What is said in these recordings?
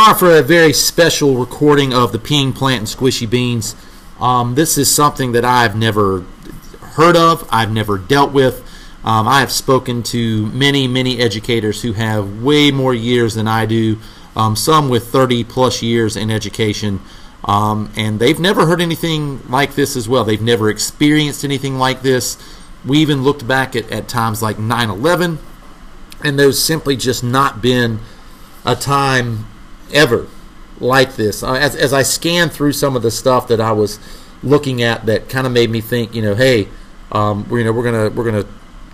are for a very special recording of the peeing plant and squishy beans. Um, this is something that I've never heard of, I've never dealt with. Um, I have spoken to many, many educators who have way more years than I do, um, some with 30 plus years in education, um, and they've never heard anything like this as well. They've never experienced anything like this. We even looked back at, at times like 9 11, and there's simply just not been a time ever like this. As, as I scanned through some of the stuff that I was looking at, that kind of made me think, you know, hey, um, you know, we're gonna we're gonna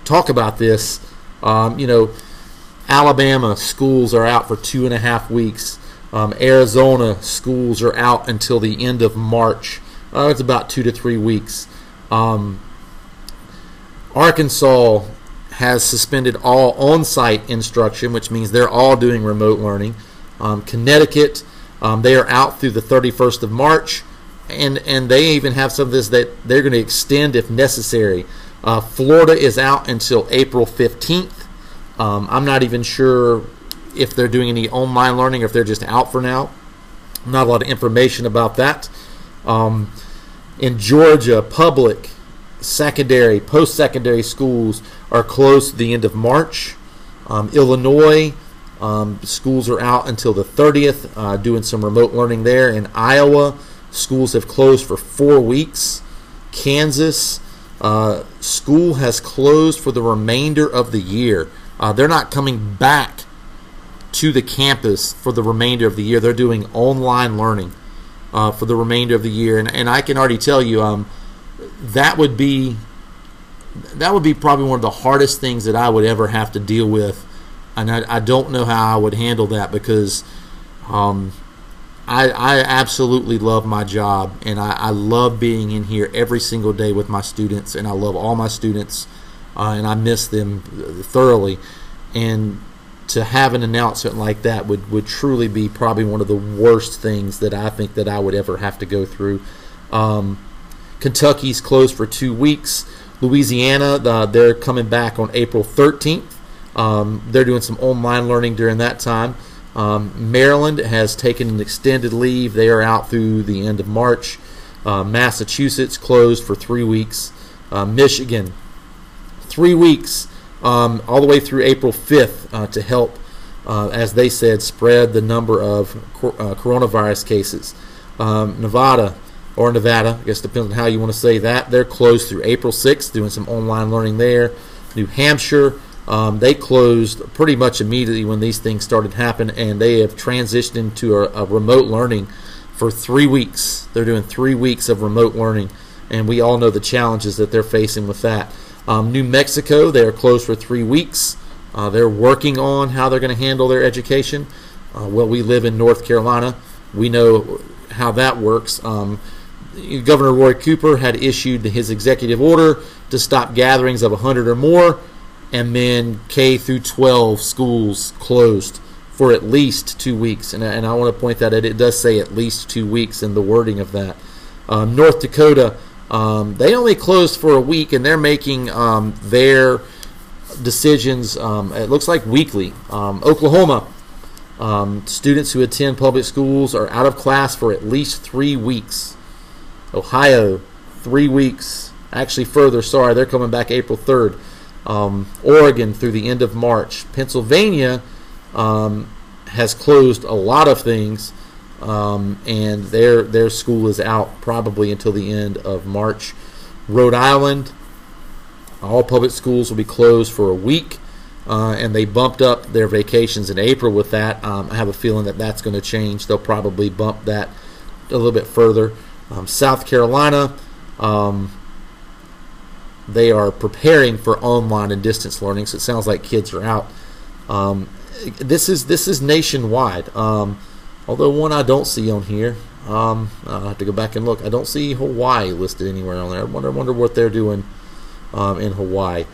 talk about this. Um, you know, Alabama schools are out for two and a half weeks. Um, Arizona schools are out until the end of March. Uh, it's about two to three weeks. Um, Arkansas has suspended all on site instruction, which means they're all doing remote learning. Um, Connecticut, um, they are out through the 31st of March, and, and they even have some of this that they're going to extend if necessary. Uh, Florida is out until April 15th. Um, I'm not even sure if they're doing any online learning or if they're just out for now. Not a lot of information about that. Um, in Georgia, public secondary, post secondary schools are closed the end of March. Um, Illinois, um, schools are out until the 30th, uh, doing some remote learning there. In Iowa, schools have closed for four weeks. Kansas, uh, school has closed for the remainder of the year. Uh, they're not coming back to the campus for the remainder of the year. They're doing online learning uh, for the remainder of the year, and, and I can already tell you, um, that would be that would be probably one of the hardest things that I would ever have to deal with, and I, I don't know how I would handle that because um, I, I absolutely love my job, and I, I, love being in here every single day with my students, and I love all my students, uh, and I miss them thoroughly, and to have an announcement like that would, would truly be probably one of the worst things that I think that I would ever have to go through. Um, Kentucky's closed for two weeks. Louisiana, they're coming back on April 13th. Um, they're doing some online learning during that time. Um, Maryland has taken an extended leave. They are out through the end of March. Uh, Massachusetts closed for three weeks. Uh, Michigan, three weeks, um, all the way through April 5th uh, to help, uh, as they said, spread the number of cor- uh, coronavirus cases. Um, Nevada, or Nevada, I guess depends on how you want to say that. They're closed through April 6th, doing some online learning there. New Hampshire, um, they closed pretty much immediately when these things started happening, and they have transitioned into a, a, remote learning for three weeks. They're doing three weeks of remote learning, and we all know the challenges that they're facing with that. Um, New Mexico, they are closed for three weeks. Uh, they're working on how they're going to handle their education. Uh, well, we live in North Carolina. We know how that works. Um, Governor Roy Cooper had issued his executive order to stop gatherings of 100 or more, and then K through 12 schools closed for at least two weeks. And, and I want to point that out. It does say at least two weeks in the wording of that. Um, North Dakota, um, they only closed for a week, and they're making um, their decisions, um, it looks like weekly. Um, Oklahoma, um, students who attend public schools are out of class for at least three weeks. Ohio, three weeks. Actually, further, sorry, they're coming back April 3rd. Um, Oregon through the end of March. Pennsylvania um, has closed a lot of things, um, and their their school is out probably until the end of March. Rhode Island, all public schools will be closed for a week, uh, and they bumped up their vacations in April with that. Um, I have a feeling that that's going to change. They'll probably bump that a little bit further. Um, South Carolina, um, they are preparing for online and distance learning, so it sounds like kids are out. Um, this is this is nationwide. Um, although one I don't see on here, um, I'll have to go back and look. I don't see Hawaii listed anywhere on there. I wonder wonder what they're doing um, in Hawaii.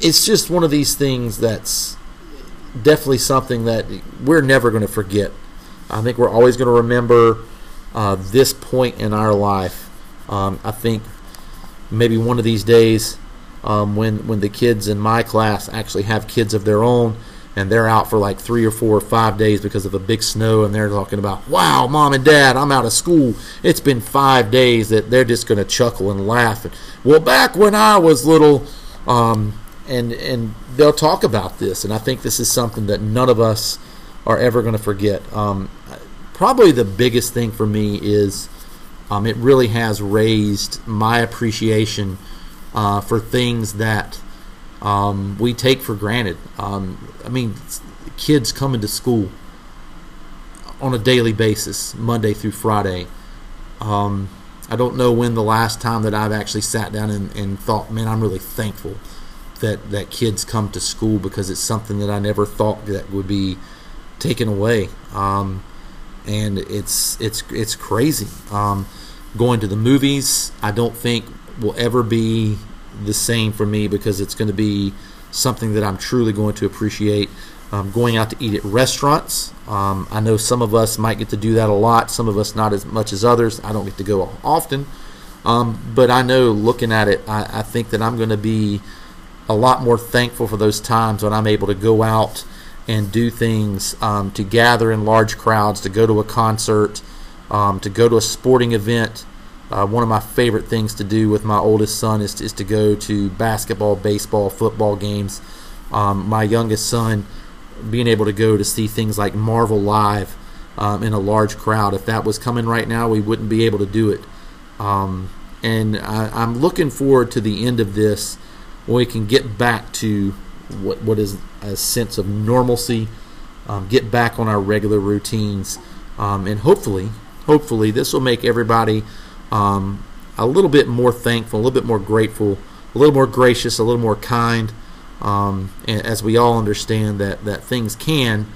It's just one of these things that's definitely something that we're never going to forget. I think we're always going to remember uh, this point in our life. Um, I think maybe one of these days, um, when when the kids in my class actually have kids of their own, and they're out for like three or four or five days because of the big snow, and they're talking about, "Wow, mom and dad, I'm out of school. It's been five days." That they're just going to chuckle and laugh. And, well, back when I was little, um, and and they'll talk about this, and I think this is something that none of us are ever going to forget. Um, probably the biggest thing for me is um, it really has raised my appreciation uh, for things that um, we take for granted. Um, I mean, kids coming to school on a daily basis, Monday through Friday. Um, I don't know when the last time that I've actually sat down and, and thought, man, I'm really thankful that, that kids come to school because it's something that I never thought that would be taken away. Um, and it's it's it's crazy. Um, going to the movies, I don't think will ever be the same for me because it's going to be something that I'm truly going to appreciate. Um, going out to eat at restaurants. Um, I know some of us might get to do that a lot, some of us not as much as others. I don't get to go often. Um, but I know looking at it, I, I think that I'm going to be a lot more thankful for those times when I'm able to go out and do things, um, to gather in large crowds, to go to a concert, um, to go to a sporting event. Uh, one of my favorite things to do with my oldest son is, is to go to basketball, baseball, football games. Um, my youngest son being able to go to see things like Marvel live um, in a large crowd. If that was coming right now, we wouldn't be able to do it. Um, and I, am looking forward to the end of this when we can get back to what what is a sense of normalcy, um, get back on our regular routines, um, and hopefully, hopefully, this will make everybody um, a little bit more thankful, a little bit more grateful, a little more gracious, a little more kind, um, as we all understand that, that things can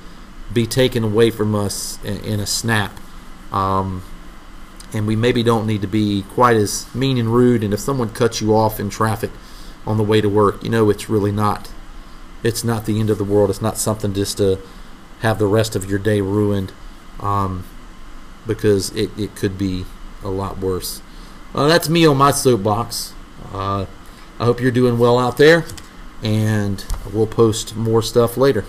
be taken away from us in, in a snap. Um, and we maybe don't need to be quite as mean and rude. And if someone cuts you off in traffic on the way to work, you know it's really not. It's not the end of the world. It's not something just to have the rest of your day ruined, um, because it, it could be a lot worse. Uh, that's me on my soapbox. Uh, I hope you're doing well out there, and we'll post more stuff later.